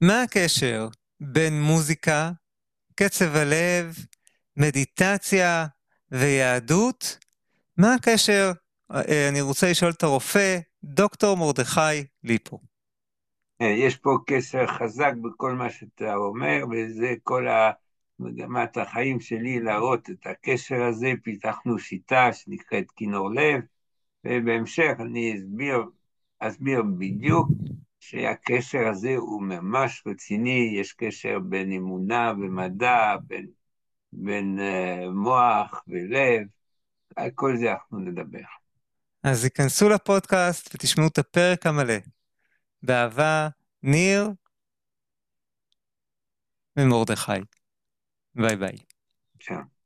מה הקשר בין מוזיקה, קצב הלב, מדיטציה ויהדות? מה הקשר? אה, אני רוצה לשאול את הרופא, דוקטור מרדכי ליפו. אה, יש פה קשר חזק בכל מה שאתה אומר, וזה כל מגמת החיים שלי להראות את הקשר הזה. פיתחנו שיטה שנקראת כינור לב, ובהמשך אני אסביר, אסביר בדיוק שהקשר הזה הוא ממש רציני, יש קשר בין אמונה ומדע, בין, בין uh, מוח ולב, על כל זה אנחנו נדבר. אז היכנסו לפודקאסט ותשמעו את הפרק המלא. באהבה, ניר ומרדכי. ביי ביי. שלום.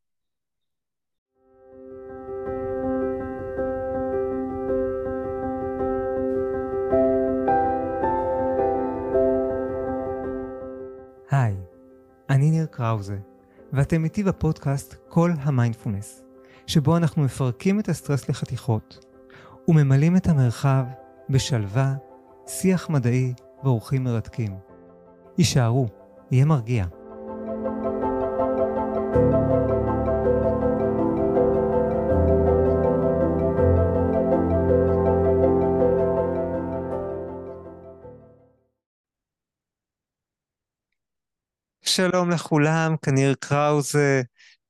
היי, אני ניר קראוזה, ואתם איתי בפודקאסט כל המיינדפולנס, שבו אנחנו מפרקים את הסטרס לחתיכות, וממלאים את המרחב בשלווה, שיח מדעי ואורחים מרתקים. הישארו, יהיה מרגיע. לכולם, כניר קראוזה.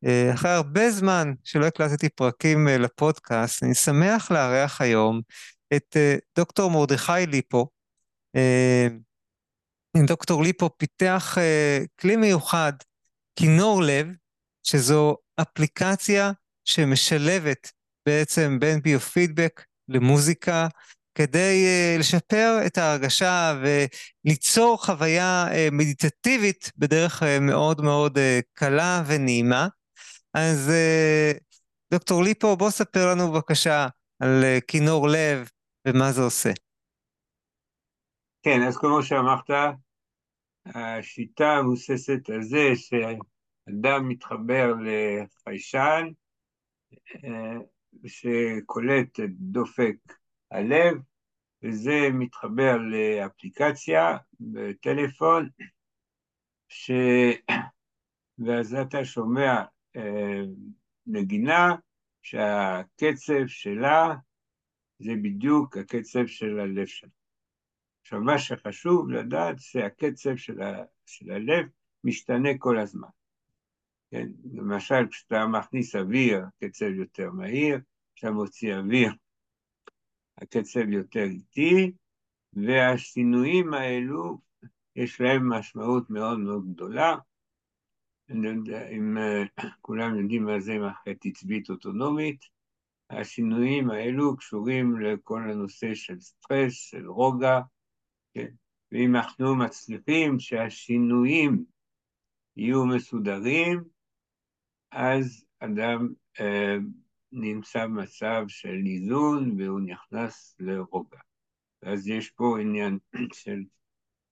אה, אחרי הרבה זמן שלא הקלטתי פרקים אה, לפודקאסט, אני שמח לארח היום את אה, דוקטור מרדכי ליפו. דוקטור ליפו פיתח כלי מיוחד, כינור לב, שזו אפליקציה שמשלבת בעצם בין ביופידבק למוזיקה, כדי uh, לשפר את ההרגשה וליצור חוויה uh, מדיטטיבית בדרך uh, מאוד מאוד קלה ונעימה. אז דוקטור ליפו, בוא ספר לנו בבקשה על כינור לב ומה זה עושה. כן, אז כמו שאמרת, השיטה מבוססת על זה שאדם מתחבר לחיישן שקולט את דופק הלב, וזה מתחבר לאפליקציה בטלפון, ש... ואז אתה שומע אה, נגינה שהקצב שלה זה בדיוק הקצב של הלב שלך. עכשיו, מה שחשוב לדעת זה הקצב של, ה... של הלב משתנה כל הזמן. כן? למשל, כשאתה מכניס אוויר, הקצב יותר מהיר, כשאתה מוציא אוויר, הקצב יותר איטי, והשינויים האלו, יש להם משמעות מאוד מאוד גדולה. אני יודע אם uh, כולם יודעים מה זה מערכת עצבית אוטונומית, השינויים האלו קשורים לכל הנושא של סטרס, של רוגע, כן? ואם אנחנו מצליחים שהשינויים יהיו מסודרים, אז אדם uh, נמצא במצב של איזון והוא נכנס לרוגע. אז יש פה עניין של,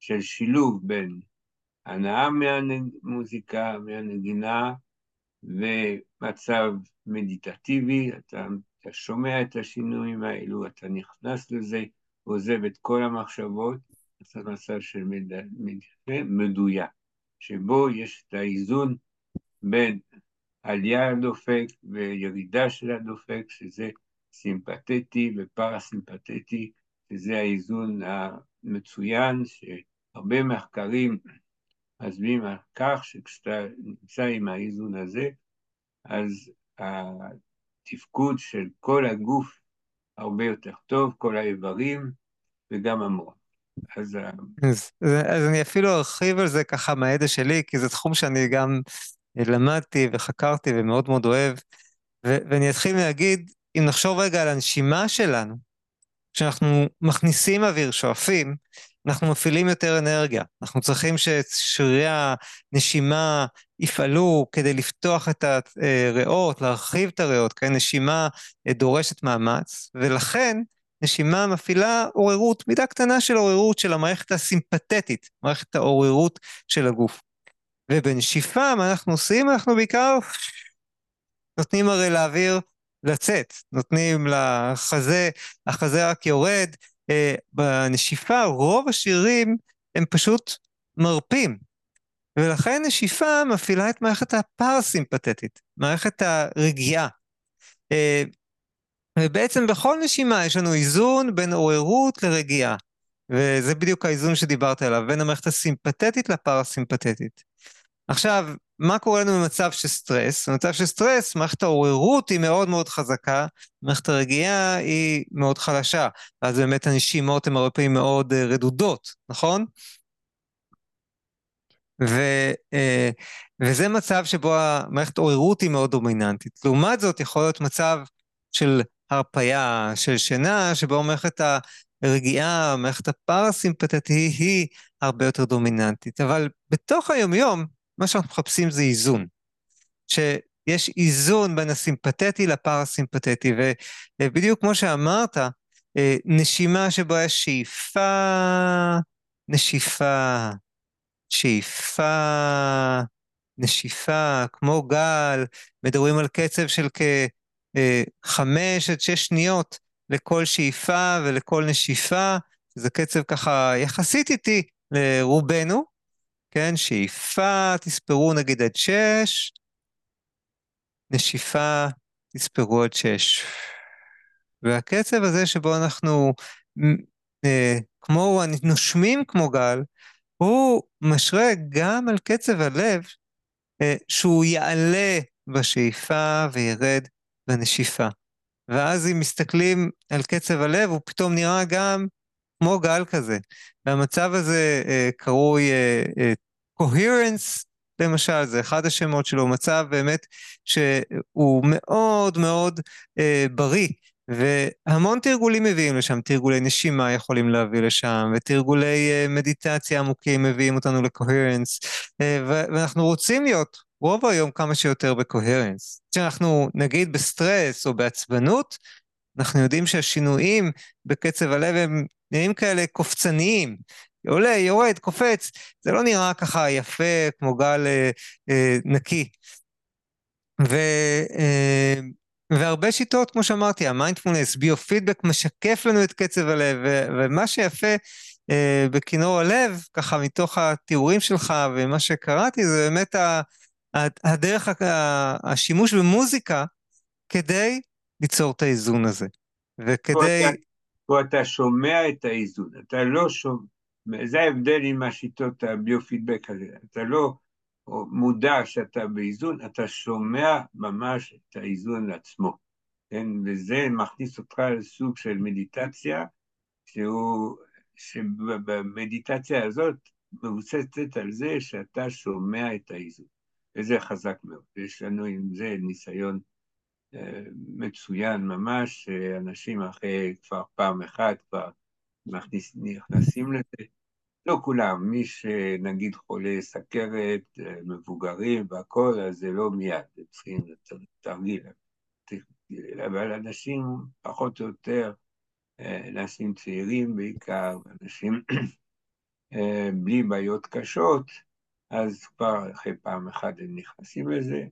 של שילוב בין הנאה מהמוזיקה, מהנגינה, ומצב מדיטטיבי, אתה, אתה שומע את השינויים האלו, אתה נכנס לזה, עוזב את כל המחשבות, זה מצב של מד... מד... מדויק, שבו יש את האיזון בין עלייה הדופק וירידה של הדופק, שזה סימפתטי ופרסימפתטי, שזה האיזון המצוין, שהרבה מחקרים מצביעים על כך שכשאתה נמצא עם האיזון הזה, אז התפקוד של כל הגוף הרבה יותר טוב, כל האיברים וגם המוח. אז, אז, אז אני אפילו ארחיב על זה ככה מהידע שלי, כי זה תחום שאני גם למדתי וחקרתי ומאוד מאוד אוהב, ו- ואני אתחיל להגיד, אם נחשוב רגע על הנשימה שלנו, כשאנחנו מכניסים אוויר, שואפים, אנחנו מפעילים יותר אנרגיה. אנחנו צריכים ששרירי הנשימה יפעלו כדי לפתוח את הריאות, להרחיב את הריאות, כי נשימה דורשת מאמץ, ולכן נשימה מפעילה עוררות, מידה קטנה של עוררות של המערכת הסימפתטית, מערכת העוררות של הגוף. ובנשיפה, מה אנחנו עושים? אנחנו בעיקר נותנים הרי לאוויר לצאת, נותנים לחזה, החזה רק יורד. Uh, בנשיפה, רוב השירים הם פשוט מרפים. ולכן נשיפה מפעילה את מערכת הפרסימפטית, מערכת הרגיעה. אה, ובעצם בכל נשימה יש לנו איזון בין עוררות לרגיעה. וזה בדיוק האיזון שדיברת עליו, בין המערכת הסימפתטית לפרסימפטית. עכשיו, מה קורה לנו במצב של סטרס? במצב של סטרס, מערכת העוררות היא מאוד מאוד חזקה, מערכת הרגיעה היא מאוד חלשה, ואז באמת הנשימות הן הרבה פעמים מאוד אה, רדודות, נכון? ו, אה, וזה מצב שבו המערכת העוררות היא מאוד דומיננטית. לעומת זאת, יכול להיות מצב של הרפייה, של שינה, שבו מערכת הרגיעה, מערכת הפרסימפטית היא, היא הרבה יותר דומיננטית. אבל בתוך היומיום, מה שאנחנו מחפשים זה איזון. שיש איזון בין הסימפתטי לפרסימפטי, ובדיוק כמו שאמרת, אה, נשימה שבה יש שאיפה, נשיפה, שאיפה, נשיפה, כמו גל, מדברים על קצב של כחמש עד שש שניות לכל שאיפה ולכל נשיפה, זה קצב ככה יחסית איטי לרובנו, כן? שאיפה, תספרו נגיד עד שש, נשיפה, תספרו עד שש. והקצב הזה שבו אנחנו אה, כמו נושמים כמו גל, הוא משרה גם על קצב הלב אה, שהוא יעלה בשאיפה וירד בנשיפה. ואז אם מסתכלים על קצב הלב, הוא פתאום נראה גם כמו גל כזה. והמצב הזה אה, קרוי אה, אה, coherence, למשל, זה אחד השמות שלו, מצב באמת שהוא מאוד מאוד אה, בריא. והמון תרגולים מביאים לשם, תרגולי נשימה יכולים להביא לשם, ותרגולי uh, מדיטציה עמוקים מביאים אותנו לקוהרנס, uh, ואנחנו רוצים להיות רוב היום כמה שיותר בקוהרנס. כשאנחנו נגיד בסטרס או בעצבנות, אנחנו יודעים שהשינויים בקצב הלב הם נראים כאלה קופצניים. עולה, יורד, קופץ, זה לא נראה ככה יפה כמו גל אה, אה, נקי. ו, אה, והרבה שיטות, כמו שאמרתי, המיינדפולנס, ביו-פידבק משקף לנו את קצב הלב, ו, ומה שיפה אה, בכינור הלב, ככה מתוך התיאורים שלך ומה שקראתי, זה באמת ה, הדרך, השימוש במוזיקה כדי ליצור את האיזון הזה. וכדי... פה אתה, שומע את האיזון, אתה לא שומע, זה ההבדל עם השיטות הביו-פידבק הזה, אתה לא מודע שאתה באיזון, אתה שומע ממש את האיזון עצמו, כן? וזה מכניס אותך לסוג של מדיטציה, שהוא, שבמדיטציה הזאת מבוססת על זה שאתה שומע את האיזון. וזה חזק מאוד. יש לנו עם זה ניסיון מצוין ממש, אנשים אחרי כבר פעם אחת כבר מכניס, נכנסים לזה. לא כולם, מי שנגיד חולה סכרת, אה, מבוגרים והכול, אז זה לא מיד, הם צריכים תרגיל. אבל אנשים פחות או יותר, אה, אנשים צעירים בעיקר, אנשים בלי בעיות קשות, אז כבר אחרי פעם אחת הם נכנסים לזה,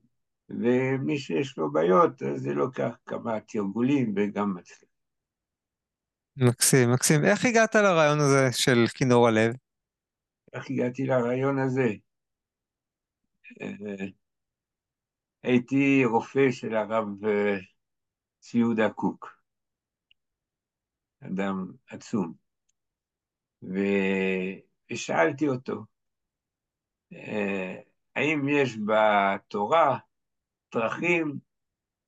ומי שיש לו בעיות, אז זה לוקח כמה תרגולים וגם מצליח. מקסים, מקסים. איך הגעת לרעיון הזה של כינור הלב? איך הגעתי לרעיון הזה? אה, הייתי רופא של הרב אה, ציודה קוק, אדם עצום, ושאלתי אותו, אה, האם יש בתורה דרכים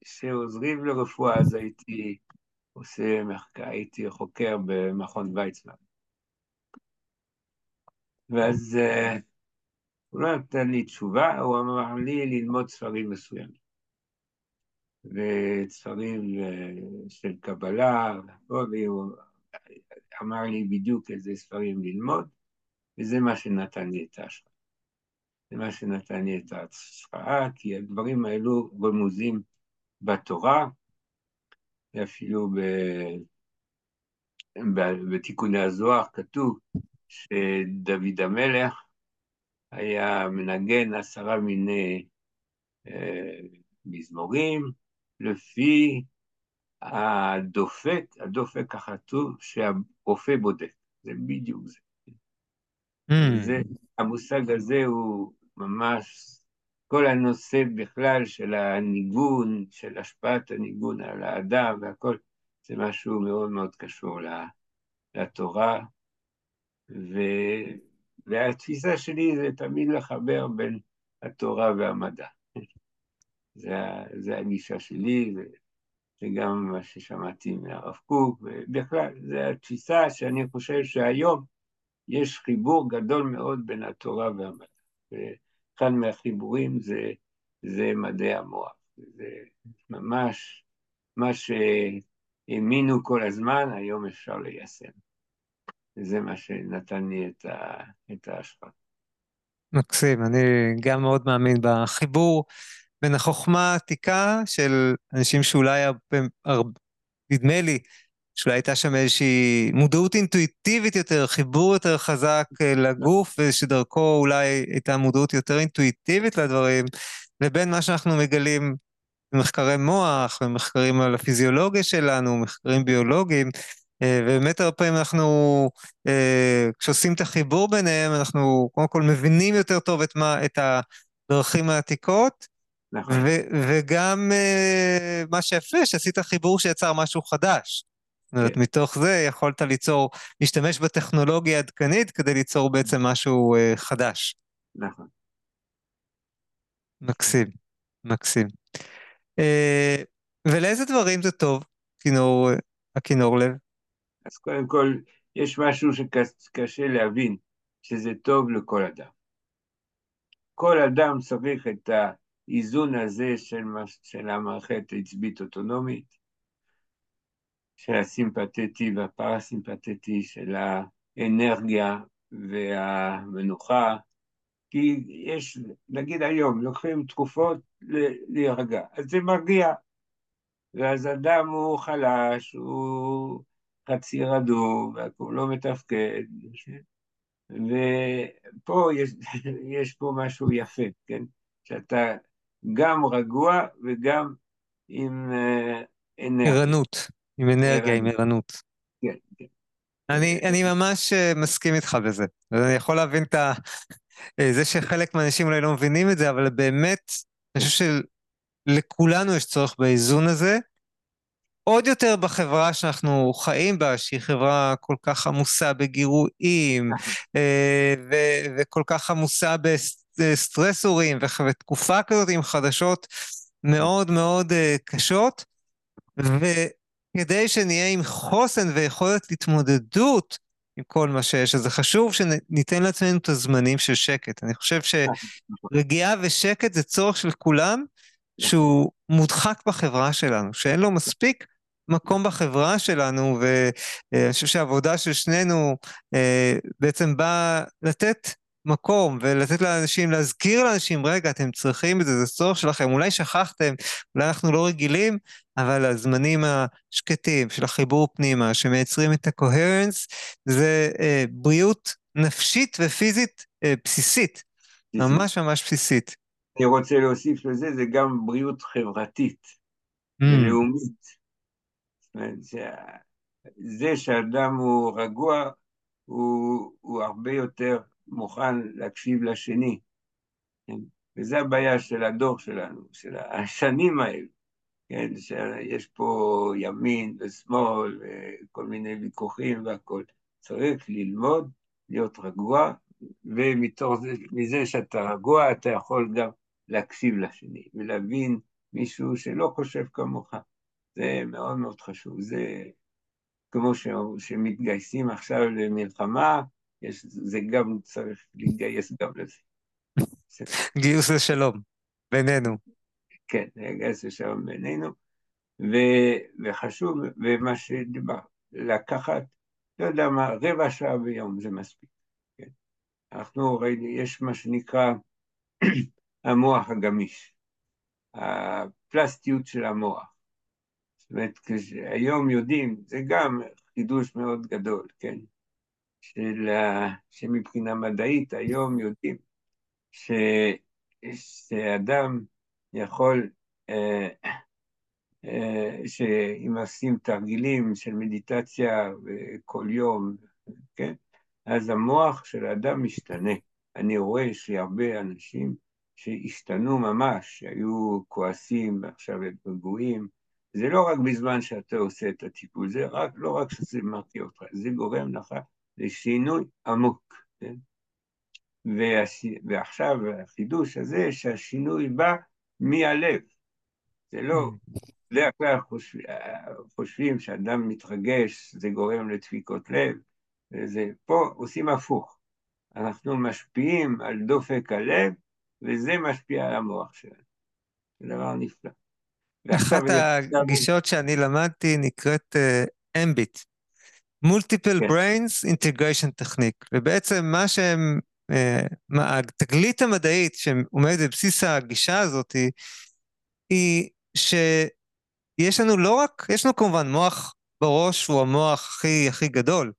שעוזרים לרפואה, אז הייתי עושה מחקר, הייתי חוקר במכון ויצמן. ואז uh, הוא לא נתן לי תשובה, הוא אמר לי ללמוד ספרים מסוימים. וספרים uh, של קבלה, והוא אמר לי בדיוק איזה ספרים ללמוד, וזה מה שנתן לי את ההשראה. מה שנתן לי את ההשראה, כי הדברים האלו רמוזים בתורה, ואפילו ב... בתיקוני הזוהר כתוב שדוד המלך היה מנגן עשרה מיני אה, מזמורים, לפי הדופק, הדופק הכתוב שהרופא בודק, זה בדיוק זה. זה, המושג הזה הוא ממש, כל הנושא בכלל של הניגון, של השפעת הניגון על האדם והכל, זה משהו מאוד מאוד קשור לתורה, ו... והתפיסה שלי זה תמיד לחבר בין התורה והמדע. זה, זה הגישה שלי, זה גם מה ששמעתי מהרב קוק, ובכלל, זו התפיסה שאני חושב שהיום יש חיבור גדול מאוד בין התורה והמדע. ואחד מהחיבורים זה, זה מדעי המוח. זה ממש מה שהאמינו כל הזמן, היום אפשר ליישם. וזה מה שנתן לי את, ה, את ההשפעה. מקסים, אני גם מאוד מאמין בחיבור בין החוכמה העתיקה של אנשים שאולי הרבה, הרבה, נדמה לי שאולי הייתה שם איזושהי מודעות אינטואיטיבית יותר, חיבור יותר חזק אה, לגוף, ושדרכו אולי הייתה מודעות יותר אינטואיטיבית לדברים, לבין מה שאנחנו מגלים במחקרי מוח, במחקרים על הפיזיולוגיה שלנו, מחקרים ביולוגיים, אה, ובאמת הרבה פעמים אנחנו, אה, כשעושים את החיבור ביניהם, אנחנו קודם כל מבינים יותר טוב את, מה, את הדרכים העתיקות, נכון. וגם מה שיפה, שעשית חיבור שיצר משהו חדש. זאת אומרת, כן. מתוך זה יכולת ליצור, להשתמש בטכנולוגיה עדכנית כדי ליצור בעצם משהו uh, חדש. נכון. מקסים, מקסים. Uh, ולאיזה דברים זה טוב, כינור, הכינור לב? אז קודם כל, יש משהו שקשה להבין, שזה טוב לכל אדם. כל אדם צריך את האיזון הזה של, של המערכת העצבית אוטונומית, של הסימפתטי והפרסימפתטי, של האנרגיה והמנוחה, כי יש, נגיד היום, לוקחים תקופות להירגע, אז זה מרגיע, ואז אדם הוא חלש, הוא חצי רדום, והוא לא מתפקד, ופה יש, יש פה משהו יפה, כן? שאתה גם רגוע וגם עם אה. ערנות. עם אנרגיה, עם ערנות. כן, כן. אני, אני ממש אה, מסכים איתך בזה. אני יכול להבין את ה... אה, זה שחלק מהאנשים אולי לא מבינים את זה, אבל באמת, אני חושב שלכולנו יש צורך באיזון הזה. עוד יותר בחברה שאנחנו חיים בה, שהיא חברה כל כך עמוסה בגירויים, אה, ו- וכל כך עמוסה בסטרסורים, ותקופה כזאת עם חדשות מאוד מאוד קשות, ו- כדי שנהיה עם חוסן ויכולת התמודדות עם כל מה שיש, אז זה חשוב שניתן לעצמנו את הזמנים של שקט. אני חושב שרגיעה ושקט זה צורך של כולם, שהוא מודחק בחברה שלנו, שאין לו מספיק מקום בחברה שלנו, ואני חושב שהעבודה של שנינו אה, בעצם באה לתת מקום ולתת לאנשים, להזכיר לאנשים, רגע, אתם צריכים את זה, זה צורך שלכם, אולי שכחתם, אולי אנחנו לא רגילים, אבל הזמנים השקטים של החיבור פנימה, שמייצרים את הקוהרנס, זה אה, בריאות נפשית ופיזית אה, בסיסית, ממש ממש בסיסית. אני רוצה להוסיף לזה, זה גם בריאות חברתית mm. ולאומית. זה שאדם הוא רגוע, הוא, הוא הרבה יותר מוכן להקשיב לשני. כן? וזו הבעיה של הדור שלנו, של השנים האלה, כן? שיש פה ימין ושמאל וכל מיני ויכוחים והכול. צריך ללמוד, להיות רגוע, ומזה שאתה רגוע אתה יכול גם להקשיב לשני ולהבין מישהו שלא חושב כמוך. זה מאוד מאוד חשוב. זה כמו שמתגייסים עכשיו למלחמה, יש, זה גם צריך להתגייס גם לזה. גיוס לשלום, בינינו. כן, גיוס לשלום בינינו, ו, וחשוב, ומה שדיבר, לקחת, לא יודע מה, רבע שעה ביום זה מספיק. כן? אנחנו ראינו, יש מה שנקרא המוח הגמיש, הפלסטיות של המוח. זאת אומרת, היום יודעים, זה גם חידוש מאוד גדול, כן? של, שמבחינה מדעית היום יודעים ש, שאדם יכול, אה, אה, שאם עושים תרגילים של מדיטציה כל יום, כן? אז המוח של האדם משתנה. אני רואה שהרבה אנשים שהשתנו ממש, שהיו כועסים ועכשיו הם רגועים, זה לא רק בזמן שאתה עושה את הטיפול, זה רק, לא רק שזה מרתיע אותך, זה גורם לך לשינוי עמוק, כן? והש... ועכשיו החידוש הזה שהשינוי בא מהלב. זה לא, בדרך כלל חושב, חושבים שאדם מתרגש, זה גורם לדפיקות לב, וזה, פה עושים הפוך. אנחנו משפיעים על דופק הלב, וזה משפיע על המוח שלנו. זה דבר נפלא. אחת הגישות שאני למדתי נקראת אמביט, uh, Multiple כן. Brains Integration Technique, ובעצם מה שהם, מה, התגלית המדעית שעומדת בבסיס הגישה הזאת היא שיש לנו לא רק, יש לנו כמובן מוח בראש הוא המוח הכי הכי גדול,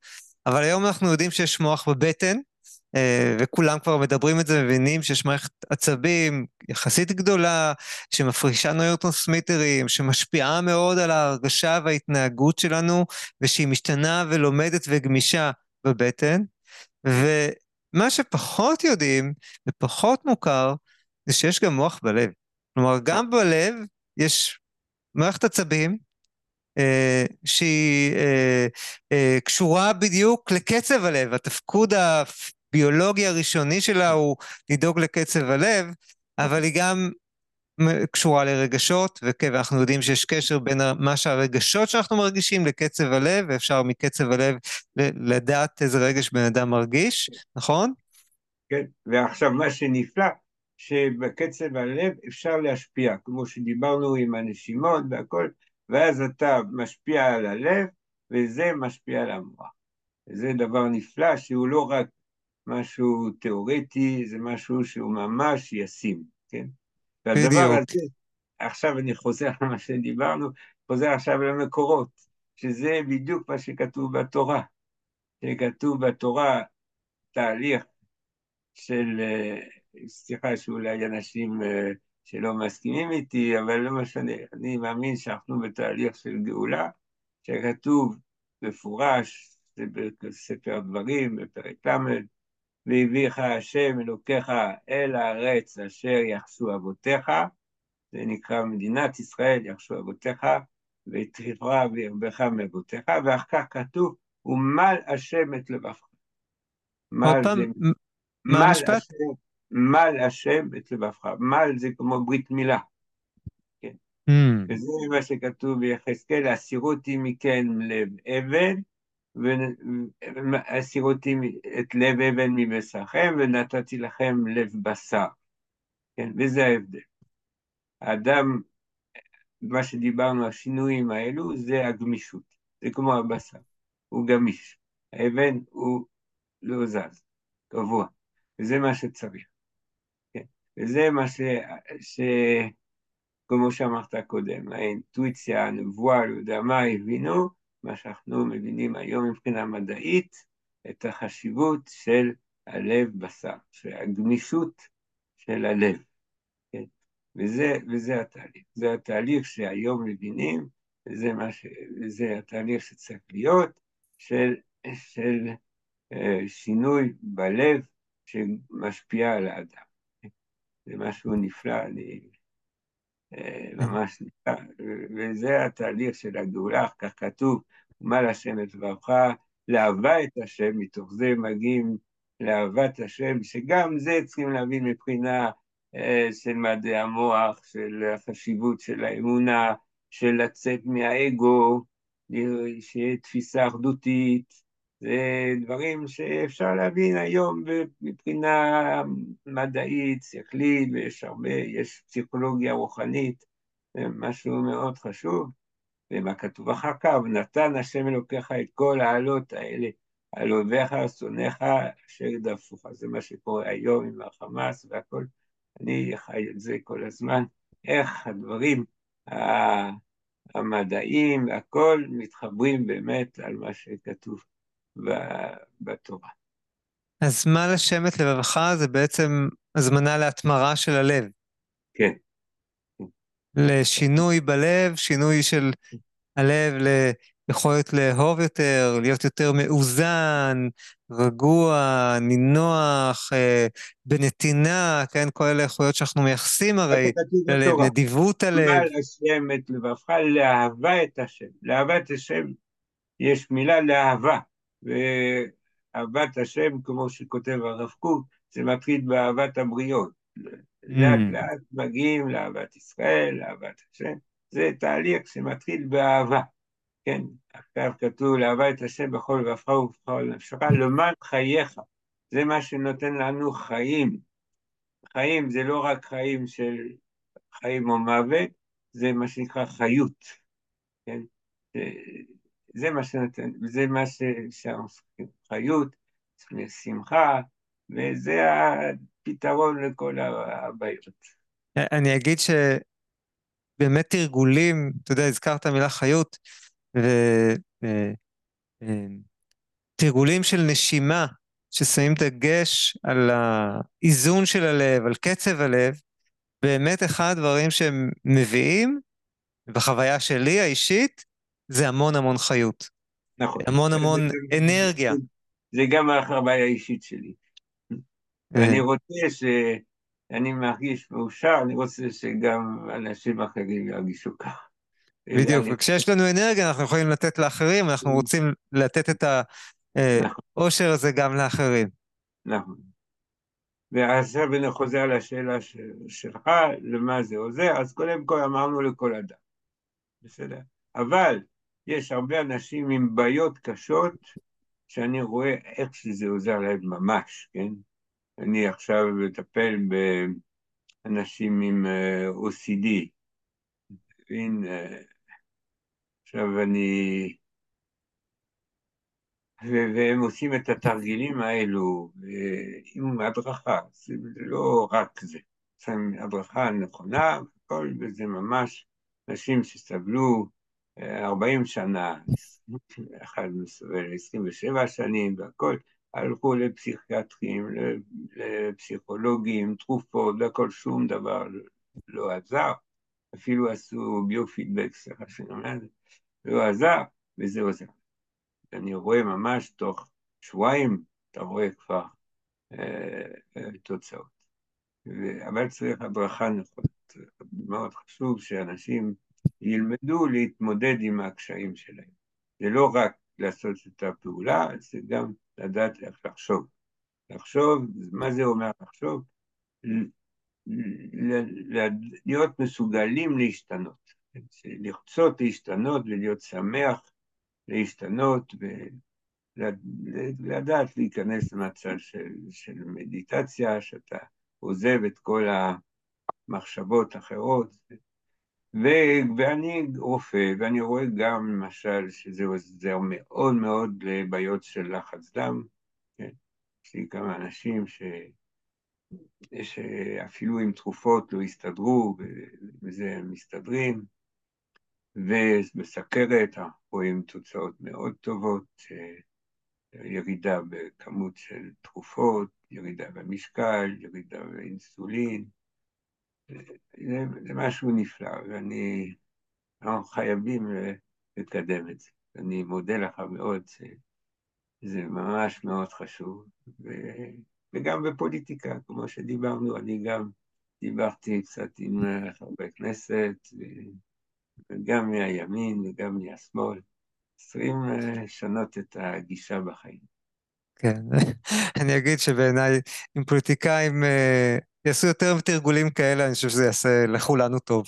אבל היום אנחנו יודעים שיש מוח בבטן, אה, וכולם כבר מדברים את זה, מבינים שיש מערכת עצבים יחסית גדולה, שמפרישה נוירוטרנסמיטרים, שמשפיעה מאוד על ההרגשה וההתנהגות שלנו, ושהיא משתנה ולומדת וגמישה בבטן. ומה שפחות יודעים ופחות מוכר, זה שיש גם מוח בלב. כלומר, גם בלב יש מערכת עצבים, אה, שהיא אה, אה, קשורה בדיוק לקצב הלב, התפקוד הביולוגי הראשוני שלה הוא לדאוג לקצב הלב, אבל היא גם קשורה לרגשות, ואנחנו יודעים שיש קשר בין מה שהרגשות שאנחנו מרגישים לקצב הלב, ואפשר מקצב הלב לדעת איזה רגש בן אדם מרגיש, נכון? כן, ועכשיו מה שנפלא, שבקצב הלב אפשר להשפיע, כמו שדיברנו עם הנשימות והכל, ואז אתה משפיע על הלב, וזה משפיע על המוח. וזה דבר נפלא שהוא לא רק משהו תיאורטי, זה משהו שהוא ממש ישים, כן? והדבר בדיוק. הזה, עכשיו אני חוזר למה שדיברנו, חוזר עכשיו למקורות, שזה בדיוק מה שכתוב בתורה. שכתוב בתורה תהליך של, אה, סליחה שאולי אנשים אה, שלא מסכימים איתי, אבל לא משנה, אני מאמין שאנחנו בתהליך של גאולה, שכתוב מפורש, זה בספר דברים, בפרק ל', והביאך השם אלוקיך אל הארץ אשר יחשו אבותיך, זה נקרא מדינת ישראל, יחשו אבותיך, ותבחרה וירבך מאבותיך, ואחר כך כתוב, ומל השם את לבבך. עוד פעם, מה המשפט? מל השם את לבבך. מל זה כמו ברית מילה. כן. Mm. וזה מה שכתוב ביחזקאל, הסירותי מכן לב אבן, והסירותי את לב אבן מבשרכם, ונתתי לכם לב בשר. כן, וזה ההבדל. האדם, מה שדיברנו, השינויים האלו, זה הגמישות. זה כמו הבשר, הוא גמיש. האבן הוא לא זז, קבוע, וזה מה שצריך. וזה מה ש... ש... כמו שאמרת קודם, האינטואיציה, הנבואה, לא יודע מה, הבינו, מה שאנחנו מבינים היום מבחינה מדעית, את החשיבות של הלב בשר, של הגמישות של הלב. כן? וזה, וזה התהליך. זה התהליך שהיום מבינים, וזה, ש... וזה התהליך שצריך להיות, של, של uh, שינוי בלב שמשפיע על האדם. זה משהו נפלא, אני אה, ממש נפלא, וזה התהליך של הגאולה, כך כתוב, מה להשם את דברך, לאהבה את השם, מתוך זה מגיעים לאהבת השם, שגם זה צריכים להבין מבחינה אה, של מדעי המוח, של החשיבות של האמונה, של לצאת מהאגו, שיהיה תפיסה אחדותית, זה דברים שאפשר להבין היום מבחינה מדעית, שכלית, ויש הרבה, יש פסיכולוגיה רוחנית, זה משהו מאוד חשוב. ומה כתוב אחר כך, ונתן השם אלוקיך את כל העלות האלה, על אויביך, שונאיך, אשר ידפוך. זה מה שקורה היום עם החמאס והכל. אני חי את זה כל הזמן, איך הדברים המדעיים והכל מתחברים באמת על מה שכתוב. בתורה. אז מה לשם את לבבך זה בעצם הזמנה להתמרה של הלב. כן. לשינוי בלב, שינוי של הלב יכולת לאהוב יותר, להיות יותר מאוזן, רגוע, נינוח, אה, בנתינה, כן, כל אלה איכויות שאנחנו מייחסים הרי ללב, נדיבות הלב. על השם את לבבך, לאהבה את השם. לאהבת השם יש מילה לאהבה, ואהבת השם, כמו שכותב הרב קוק, זה מתחיל באהבת הבריות. לאט mm. לאט מגיעים לאהבת ישראל, לאהבת השם. זה תהליך שמתחיל באהבה. כן, עכשיו כתוב לאהבה את השם בכל לבבך ובכל נפשך, למען חייך. זה מה שנותן לנו חיים. חיים זה לא רק חיים של חיים או מוות, זה מה שנקרא חיות. כן? זה מה שנותן, זה מה שאנחנו צריכים, חיות, צריכים שמחה, וזה הפתרון לכל הבעיות. אני אגיד שבאמת תרגולים, אתה יודע, הזכרת מילה חיות, ותרגולים אה, אה, של נשימה, ששמים דגש על האיזון של הלב, על קצב הלב, באמת אחד הדברים שהם מביאים, בחוויה שלי האישית, זה המון המון חיות. נכון. המון המון אנרגיה. זה גם החוויה האישית שלי. ואני אה. רוצה ש... אני מרגיש מאושר, אני רוצה שגם אנשים אחרים ירגישו ככה. בדיוק, וכשיש לנו אנרגיה אנחנו יכולים לתת לאחרים, אנחנו mm. רוצים לתת את האושר הזה גם לאחרים. נכון. ועכשיו אני חוזר לשאלה שלך, למה זה עוזר, אז קודם כל אמרנו לכל אדם, בסדר? אבל יש הרבה אנשים עם בעיות קשות, שאני רואה איך שזה עוזר להם ממש, כן? אני עכשיו מטפל באנשים עם אה, OCD, והנה, עכשיו אני... והם עושים את התרגילים האלו עם הדרכה, זה לא רק זה, זה הדרכה נכונה, הכל, וזה ממש אנשים שסבלו 40 אה, שנה, אחד מסובל 27 שנים והכל, הלכו לפסיכיאטרים, לפסיכולוגים, תרופות, והכל, שום דבר לא עזר, אפילו עשו ביו-פידבק, סליחה שאני אומר, לא עזר, וזה עוזר. אני רואה ממש תוך שבועיים, אתה רואה כבר אה, אה, תוצאות. ו... אבל צריך הדרכה נכונה. מאוד חשוב שאנשים ילמדו להתמודד עם הקשיים שלהם. זה לא רק לעשות את הפעולה, זה גם לדעת איך לחשוב. לחשוב, מה זה אומר לחשוב? להיות מסוגלים להשתנות. לרצות להשתנות ולהיות שמח להשתנות ולדעת להיכנס למצב של, של מדיטציה, שאתה עוזב את כל המחשבות האחרות. ו, ואני רופא, ואני רואה גם למשל שזה עוזר מאוד מאוד לבעיות של לחץ דם. כן? יש לי כמה אנשים ש... שאפילו עם תרופות לא הסתדרו, וזה מסתדרים. ובסכרת אנחנו רואים תוצאות מאוד טובות, ירידה בכמות של תרופות, ירידה במשקל, ירידה באינסולין, זה, זה משהו נפלא, ואני, אנחנו חייבים לקדם את זה. אני מודה לך מאוד שזה ממש מאוד חשוב, ו, וגם בפוליטיקה, כמו שדיברנו, אני גם דיברתי קצת עם חברי כנסת, ו... וגם מהימין וגם מהשמאל, צריכים אה, לשנות את הגישה בחיים. כן, אני אגיד שבעיניי, אם פוליטיקאים אה, יעשו יותר תרגולים כאלה, אני חושב שזה יעשה לכולנו טוב.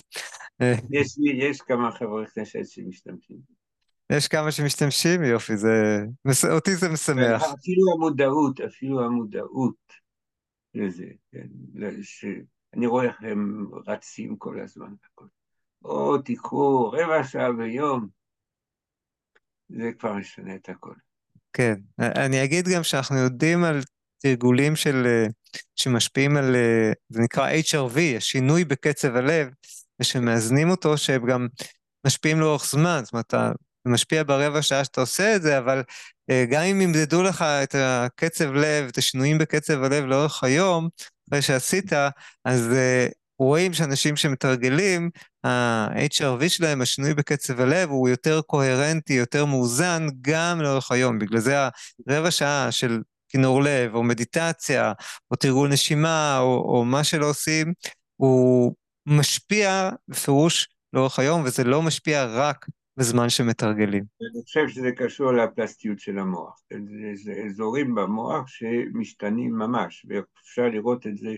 יש לי, יש כמה חברי כנסת שמשתמשים. יש כמה שמשתמשים? יופי, זה... אותי זה משמח. אפילו המודעות, אפילו המודעות לזה, כן, שאני רואה איך הם רצים כל הזמן. או תיקחו רבע שעה ביום, זה כבר משנה את הכל. כן, אני אגיד גם שאנחנו יודעים על תרגולים של, שמשפיעים על, זה נקרא HRV, השינוי בקצב הלב, ושמאזנים אותו, שהם גם משפיעים לאורך זמן, זאת אומרת, אתה משפיע ברבע שעה שאתה עושה את זה, אבל אה, גם אם ימדדו לך את הקצב לב, את השינויים בקצב הלב לאורך היום, אחרי שעשית, אז אה, רואים שאנשים שמתרגלים, ה-HRV שלהם, השינוי בקצב הלב, הוא יותר קוהרנטי, יותר מאוזן, גם לאורך היום. בגלל זה הרבע שעה של כינור לב, או מדיטציה, או תרגול נשימה, או, או מה שלא עושים, הוא משפיע בפירוש לאורך היום, וזה לא משפיע רק בזמן שמתרגלים. אני חושב שזה קשור לפלסטיות של המוח. זה אזורים במוח שמשתנים ממש, ואפשר לראות את זה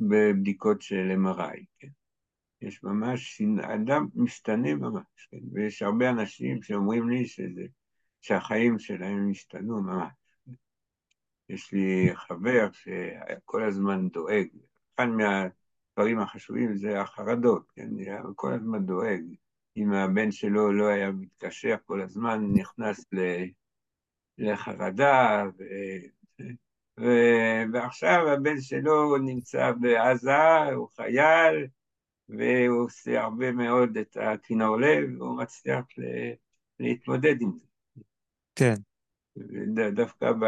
בבדיקות של MRI, כן? יש ממש, אדם משתנה ממש, כן? ויש הרבה אנשים שאומרים לי שזה, שהחיים שלהם השתנו ממש. יש לי חבר שכל הזמן דואג, אחד מהדברים החשובים זה החרדות, כן? כל הזמן דואג. אם הבן שלו לא היה מתקשר כל הזמן, נכנס לחרדה, ו... ו... ועכשיו הבן שלו נמצא בעזה, הוא חייל, והוא עושה הרבה מאוד את הכינור לב, והוא מצליח. להתמודד עם זה. כן. דווקא ב...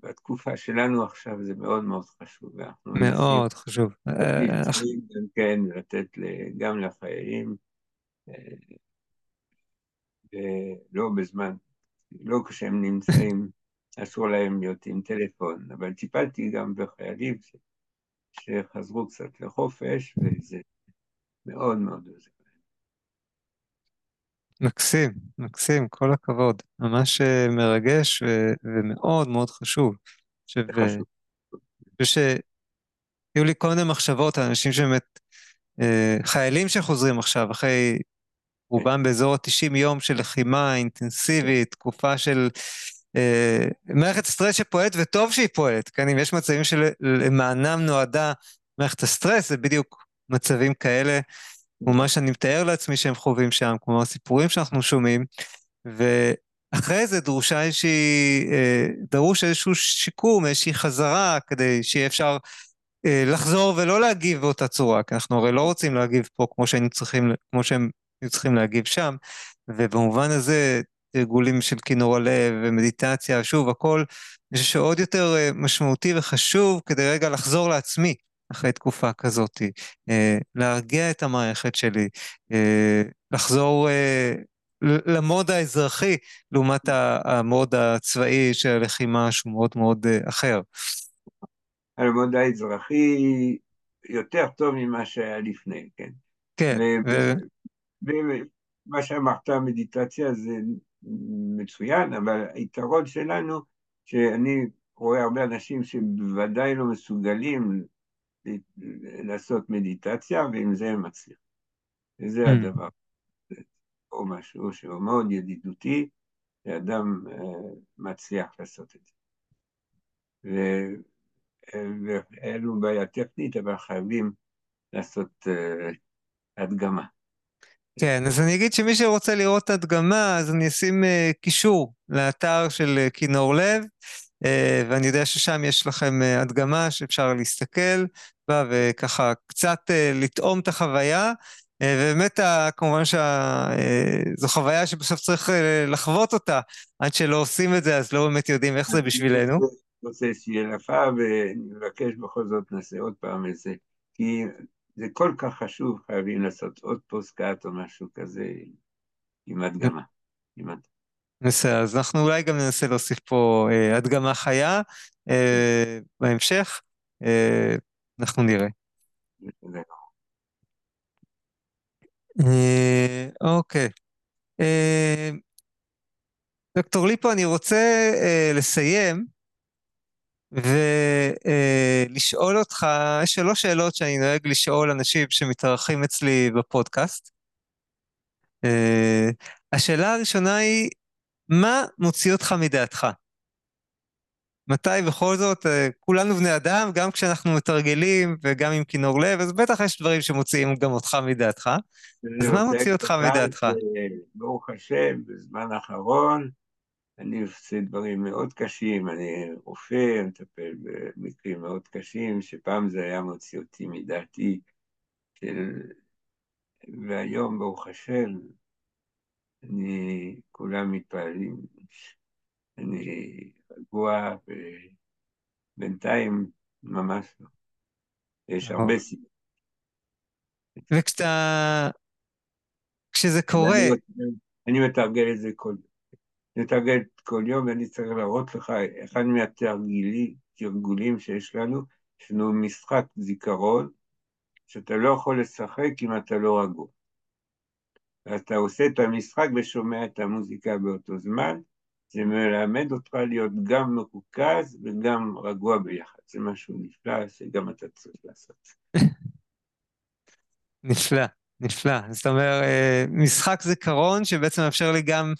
בתקופה שלנו עכשיו זה מאוד מאוד חשוב. מאוד חשוב. כן, לתת גם לחיילים, ולא בזמן, לא כשהם נמצאים, אסור להם להיות עם טלפון, אבל טיפלתי גם בחיילים שחזרו קצת לחופש, וזה מאוד מאוד עוזר. מקסים, מקסים, כל הכבוד. ממש אה, מרגש ו- ומאוד מאוד חשוב. חשוב. שהיו לי כל מיני מחשבות על אנשים שבאמת, אה, חיילים שחוזרים עכשיו, אחרי רובם באזור ה-90 יום של לחימה אינטנסיבית, תקופה של אה, מערכת סטרס שפועלת, וטוב שהיא פועלת, כן, אם יש מצבים שלמענם נועדה מערכת הסטרס, זה בדיוק מצבים כאלה. כמו מה שאני מתאר לעצמי שהם חווים שם, כמו הסיפורים שאנחנו שומעים, ואחרי זה דרושה איזושהי, אה, דרוש איזשהו שיקום, איזושהי חזרה, כדי שיהיה אפשר אה, לחזור ולא להגיב באותה צורה, כי אנחנו הרי לא רוצים להגיב פה כמו צריכים, כמו שהם היו צריכים להגיב שם, ובמובן הזה, תרגולים של כינור הלב ומדיטציה, שוב, הכל, אני חושב שעוד יותר אה, משמעותי וחשוב כדי רגע לחזור לעצמי. אחרי תקופה כזאת, אה, להרגיע את המערכת שלי, אה, לחזור אה, למוד האזרחי לעומת המוד הצבאי של הלחימה שהוא מאוד מאוד אחר. המוד האזרחי יותר טוב ממה שהיה לפני, כן. כן. ומה שאמרת, מדיטציה זה מצוין, אבל היתרון שלנו, שאני רואה הרבה אנשים שבוודאי לא מסוגלים לעשות מדיטציה, ועם זה הם מצליחים. וזה mm. הדבר. או משהו שהוא מאוד ידידותי, שאדם uh, מצליח לעשות את זה. ואין לנו בעיה טכנית, אבל חייבים לעשות uh, הדגמה. כן, אז אני אגיד שמי שרוצה לראות הדגמה, אז אני אשים קישור לאתר של כינור לב, אה, ואני יודע ששם יש לכם אה, הדגמה שאפשר להסתכל בה וככה קצת אה, לטעום את החוויה. ובאמת, כמובן שזו חוויה שבסוף צריך לחוות אותה. עד שלא עושים את זה, אז לא באמת יודעים איך זה בשבילנו. אני רוצה שיהיה יפה, ונבקש בכל זאת נעשה עוד פעם את זה. כי זה כל כך חשוב, חייבים לעשות עוד פודקאסט או משהו כזה עם הדגמה. בסדר, אז אנחנו אולי גם ננסה להוסיף פה אה, הדגמה חיה אה, בהמשך, אה, אנחנו נראה. אה, אוקיי. אה, דוקטור ליפו, אני רוצה אה, לסיים ולשאול אה, אותך שלוש שאלות שאני נוהג לשאול אנשים שמתארחים אצלי בפודקאסט. אה, השאלה הראשונה היא, מה מוציא אותך מדעתך? מתי בכל זאת, אה, כולנו בני אדם, גם כשאנחנו מתרגלים וגם עם כינור לב, אז בטח יש דברים שמוציאים גם אותך מדעתך. אז מה מוציא אותך מדעתך? ברוך השם, בזמן האחרון, אני עושה דברים מאוד קשים, אני רופא, מטפל במקרים מאוד קשים, שפעם זה היה מוציא אותי מדעתי, של... והיום, ברוך השם, אני, כולם מתפעלים, אני רגוע ובינתיים ממש לא. יש הרבה סיבות. וכשאתה... כשזה קורה, רוצה- אני מתרגל את זה כל יום. אני מתרגל כל יום, ואני צריך להראות לך, אחד מהתרגילים, תרגולים שיש לנו, יש לנו משחק זיכרון, שאתה לא יכול לשחק אם אתה לא רגוע. אתה עושה את המשחק ושומע את המוזיקה באותו זמן, זה מלמד אותך להיות גם מרוכז וגם רגוע ביחד. זה משהו נפלא שגם אתה צריך לעשות. נפלא, נפלא. זאת אומרת, אה, משחק זיכרון שבעצם מאפשר לי גם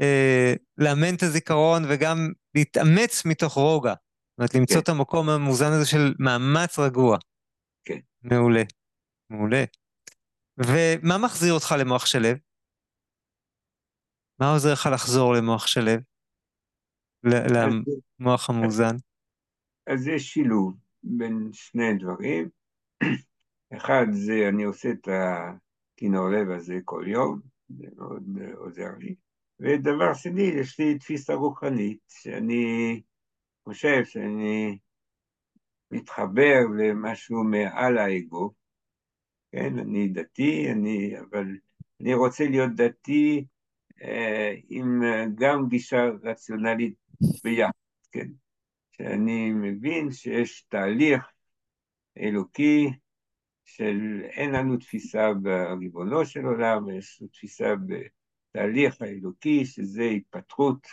אה, לאמן את הזיכרון וגם להתאמץ מתוך רוגע. זאת אומרת, למצוא כן. את המקום המאוזן הזה של מאמץ רגוע. כן. מעולה, מעולה. ומה מחזיר אותך למוח שלו? מה עוזר לך לחזור למוח שלו? ל- אז, למוח המאוזן? אז יש שילוב בין שני דברים. אחד זה אני עושה את הכינור לב הזה כל יום, זה מאוד אה, עוזר לי. ודבר שני, יש לי תפיסה רוחנית, שאני חושב שאני מתחבר למשהו מעל האגו. כן, אני דתי, אני, אבל אני רוצה להיות דתי אה, עם אה, גם גישה רציונלית ביחד, כן? שאני מבין שיש תהליך אלוקי של אין לנו תפיסה בריבונו של עולם, יש לנו תפיסה בתהליך האלוקי, שזה התפתחות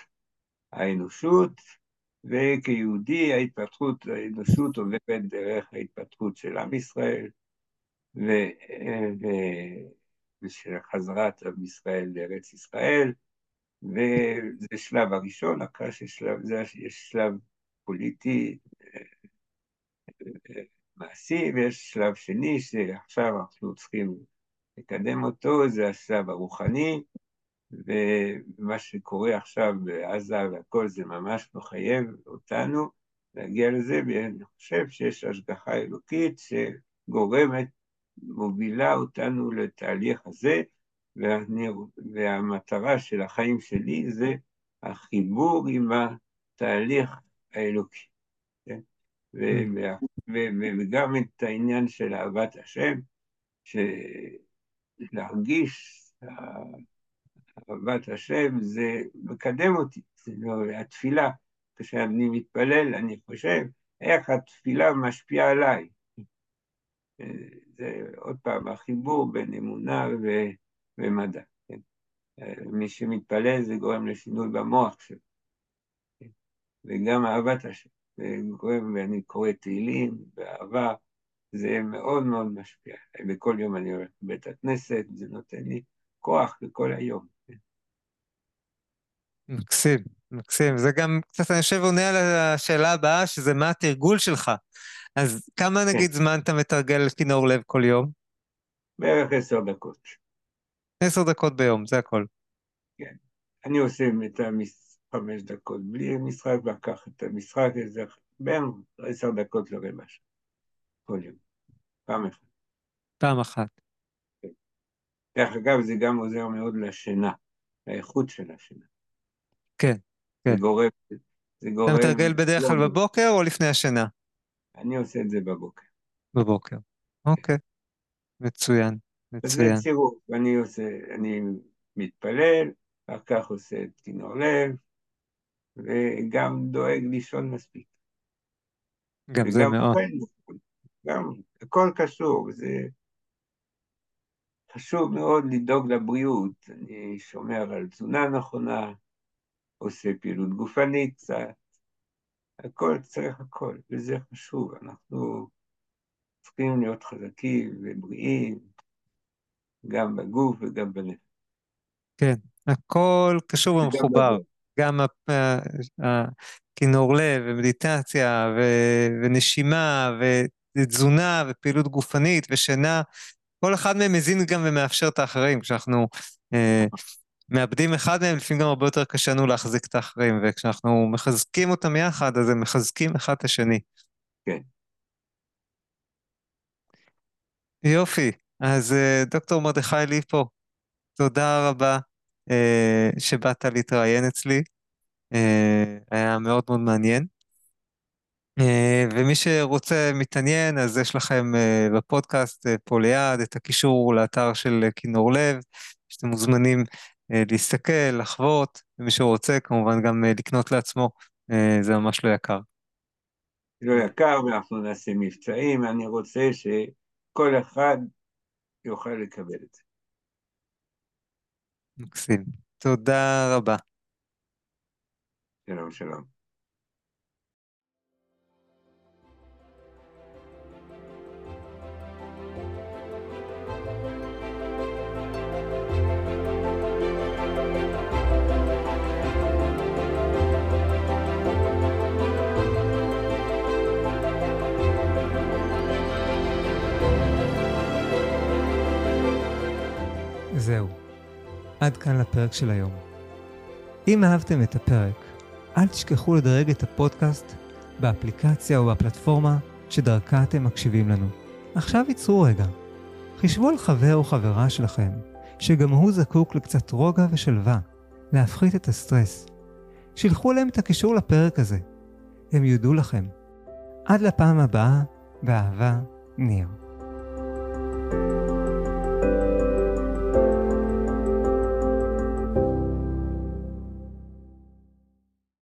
האנושות, וכיהודי ההתפתחות האנושות עוברת דרך ההתפתחות של עם ישראל, ושל חזרת עם ישראל לארץ ישראל, וזה שלב הראשון, אחרי ששלב זה, יש שלב פוליטי מעשי, ויש שלב שני שעכשיו אנחנו צריכים לקדם אותו, זה השלב הרוחני, ומה שקורה עכשיו בעזה והכל זה ממש מחייב אותנו להגיע לזה, ואני חושב שיש השגחה אלוקית שגורמת, מובילה אותנו לתהליך הזה, והמטרה של החיים שלי זה החיבור עם התהליך האלוקי. כן? ו- וגם את העניין של אהבת השם, שלהרגיש אהבת השם זה מקדם אותי, זה לא, התפילה, כשאני מתפלל אני חושב איך התפילה משפיעה עליי. זה עוד פעם החיבור בין אמונה ו- ומדע. כן? מי שמתפלל זה גורם לשינוי במוח שלו. כן? וגם אהבת השם, גורם, ואני קורא תהילים באהבה, זה מאוד מאוד משפיע. וכל יום אני הולך לבית הכנסת, זה נותן לי כוח לכל היום. כן? מקסים, מקסים. זה גם קצת, אני חושב, עונה על השאלה הבאה, שזה מה התרגול שלך. אז כמה נגיד זמן אתה מתרגל כינור לב כל יום? בערך עשר דקות. עשר דקות ביום, זה הכל. אני עושה את החמש דקות בלי משחק, ואחר כך את המשחק, בין עשר דקות לרבע שעה. כל יום. פעם אחת. פעם אחת. דרך אגב, זה גם עוזר מאוד לשינה, לאיכות של השינה. כן, זה כן. גורם, זה אתה גורם... מתרגל בדרך כלל בבוקר או לפני השינה? אני עושה את זה בבוקר. בבוקר. אוקיי. מצוין, אז זה מצוין. צירוף, אני עושה, אני מתפלל, אחר כך עושה את כינור לב, וגם דואג לישון מספיק. גם זה מאוד. נכון. גם, הכל קשור, זה חשוב מאוד לדאוג לבריאות. אני שומר על תזונה נכונה, עושה פעילות גופנית קצת, הכל, צריך הכל, וזה חשוב. אנחנו צריכים להיות חזקים ובריאים, גם בגוף וגם בנפש. כן, הכל קשור ומחובר. גם הכינור לב ומדיטציה ו- ונשימה ותזונה ופעילות גופנית ושינה, כל אחד מהם מזין גם ומאפשר את האחרים. כשאנחנו אה, מאבדים אחד מהם, לפעמים גם הרבה יותר קשה לנו להחזיק את האחרים, וכשאנחנו מחזקים אותם יחד, אז הם מחזקים אחד את השני. כן. יופי, אז אה, דוקטור מרדכי ליפו, תודה רבה אה, שבאת להתראיין אצלי, אה, היה מאוד מאוד מעניין. אה, ומי שרוצה, מתעניין, אז יש לכם אה, בפודקאסט אה, פה ליד את הקישור לאתר של כינור לב, שאתם מוזמנים להסתכל, לחוות, ומי שרוצה כמובן גם לקנות לעצמו, זה ממש לא יקר. לא יקר, ואנחנו נעשה מבצעים, אני רוצה שכל אחד יוכל לקבל את זה. מקסים. תודה רבה. שלום, שלום. זהו, עד כאן לפרק של היום. אם אהבתם את הפרק, אל תשכחו לדרג את הפודקאסט באפליקציה או בפלטפורמה שדרכה אתם מקשיבים לנו. עכשיו ייצרו רגע. חישבו על חבר או חברה שלכם, שגם הוא זקוק לקצת רוגע ושלווה, להפחית את הסטרס. שילחו להם את הקישור לפרק הזה. הם יודו לכם. עד לפעם הבאה, באהבה, ניר. thank you